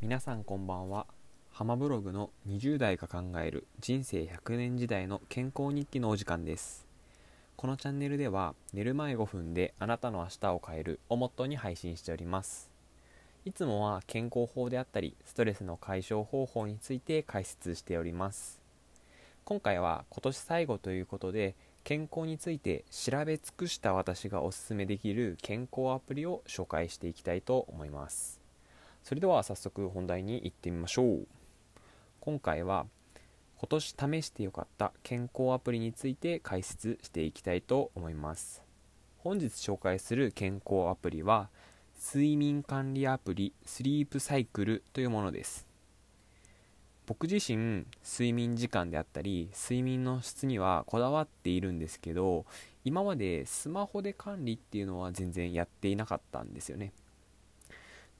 皆さんこんばんは。浜ブログの20代が考える人生100年時代の健康日記のお時間です。このチャンネルでは寝る前5分であなたの明日を変えるをモットーに配信しております。いつもは健康法であったりストレスの解消方法について解説しております。今回は今年最後ということで健康について調べ尽くした私がおすすめできる健康アプリを紹介していきたいと思います。それでは早速本題に行ってみましょう。今回は今年試してよかった健康アプリについて解説していきたいと思います。本日紹介する健康アプリは睡眠管理アプリスリープサイクルというものです。僕自身睡眠時間であったり睡眠の質にはこだわっているんですけど今までスマホで管理っていうのは全然やっていなかったんですよね。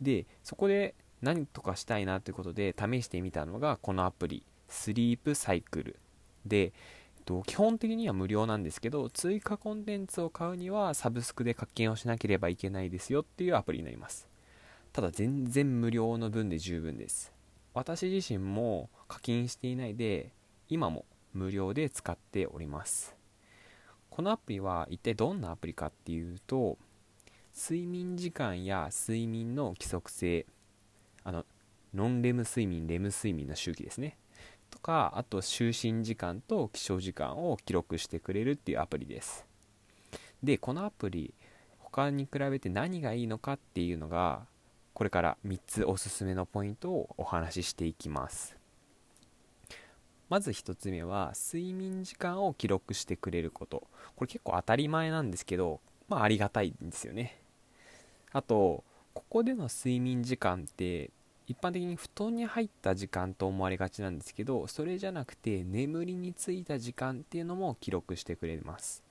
でそこで何とかしたいなということで試してみたのがこのアプリスリープサイクル。でと基本的には無料なんですけど追加コンテンツを買うにはサブスクで課金をしなければいけないですよっていうアプリになります。ただ全然無料の分で十分です。私自身も課金していないで今も無料で使っております。このアプリは一体どんなアプリかっていうと睡眠時間や睡眠の規則性あのノンレム睡眠レム睡眠の周期ですね。とかあと就寝時間と起床時間を記録してくれるっていうアプリです。でこのアプリ他に比べて何がいいのかっていうのがこれから3つおすすめのポイントをお話ししていきます。まず1つ目は睡眠時間を記録してくれること。これ結構当たり前なんですけどまあありがたいんですよね。あとここでの睡眠時間って一般的に布団に入った時間と思われがちなんですけどそれじゃなくて眠りについた時間っていうのも記録してくれます。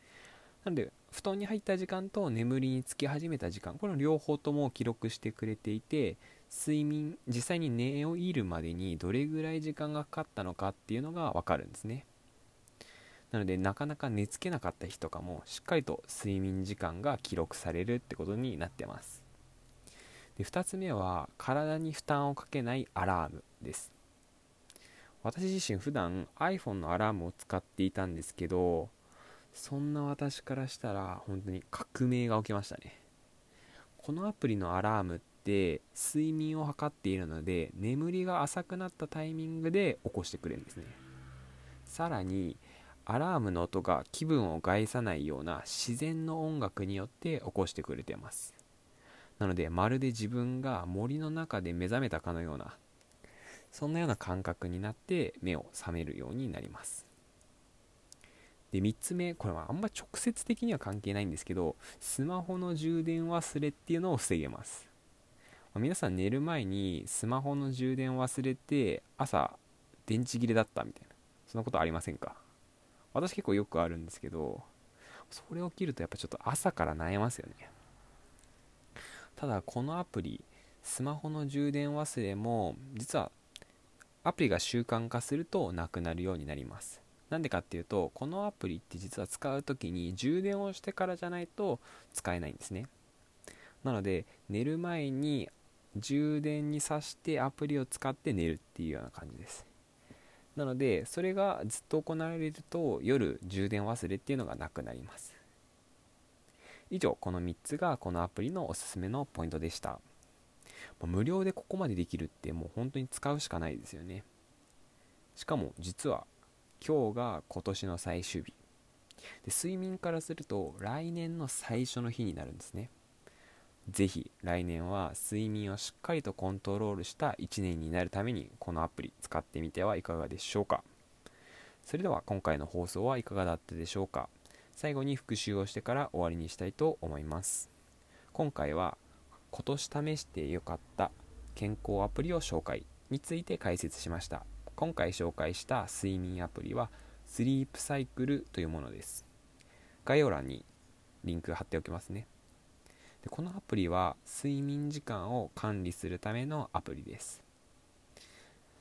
なので布団に入った時間と眠りにつき始めた時間この両方とも記録してくれていて睡眠実際に寝を入るまでにどれぐらい時間がかかったのかっていうのが分かるんですね。なのでなかなか寝つけなかった日とかもしっかりと睡眠時間が記録されるってことになってます。で2つ目は体に負担をかけないアラームです。私自身普段 iPhone のアラームを使っていたんですけどそんな私からしたら本当に革命が起きましたね。このアプリのアラームって睡眠を測っているので眠りが浅くなったタイミングで起こしてくれるんですね。さらにアラームの音が気分を害さないような自然の音楽によって起こしてくれてます。なのでまるで自分が森の中で目覚めたかのようなそんなような感覚になって目を覚めるようになります。で3つ目これはあんま直接的には関係ないんですけどスマホの充電忘れっていうのを防げます。皆さん寝る前にスマホの充電忘れて朝電池切れだったみたいなそんなことありませんか？私結構よくあるんですけどそれ起きるとやっぱちょっと朝から悩ますよね。ただこのアプリスマホの充電忘れも実はアプリが習慣化するとなくなるようになります。なんでかっていうとこのアプリって実は使う時に充電をしてからじゃないと使えないんですね。なので寝る前に充電に挿してアプリを使って寝るっていうような感じです。なのでそれがずっと行われると夜充電忘れっていうのがなくなります。以上この3つがこのアプリのおすすめのポイントでした。無料でここまでできるってもう本当に使うしかないですよね。しかも実は今日が今年の最終日。で睡眠からすると来年の最初の日になるんですね。ぜひ来年は睡眠をしっかりとコントロールした1年になるためにこのアプリ使ってみてはいかがでしょうか。それでは今回の放送はいかがだったでしょうか。最後に復習をしてから終わりにしたいと思います。今回は今年試してよかった健康アプリを紹介について解説しました。今回紹介した睡眠アプリはスリープサイクルというものです。概要欄にリンク貼っておきますね。でこのアプリは睡眠時間を管理するためのアプリです。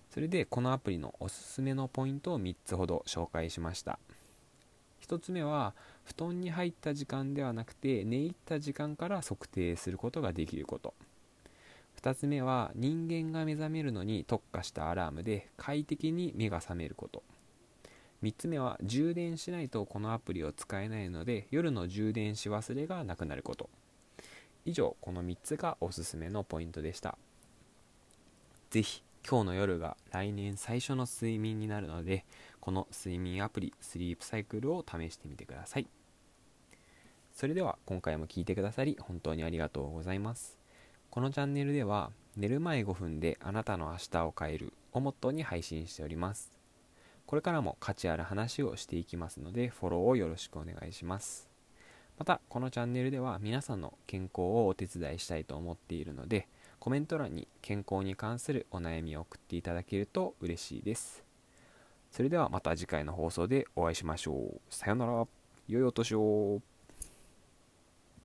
それでこのアプリのおすすめのポイントを3つほど紹介しました。1つ目は布団に入った時間ではなくて寝入った時間から測定することができること。2つ目は人間が目覚めるのに特化したアラームで快適に目が覚めること。3つ目は充電しないとこのアプリを使えないので夜の充電し忘れがなくなること。以上この3つがおすすめのポイントでした。是非今日の夜が来年最初の睡眠になるのでこの睡眠アプリスリープサイクルを試してみてください。それでは今回も聴いてくださり本当にありがとうございます。このチャンネルでは寝る前5分であなたの明日を変えるをモットーに配信しております。これからも価値ある話をしていきますのでフォローをよろしくお願いします。またこのチャンネルでは皆さんの健康をお手伝いしたいと思っているのでコメント欄に健康に関するお悩みを送っていただけると嬉しいです。それではまた次回の放送でお会いしましょう。さようなら。良いお年を。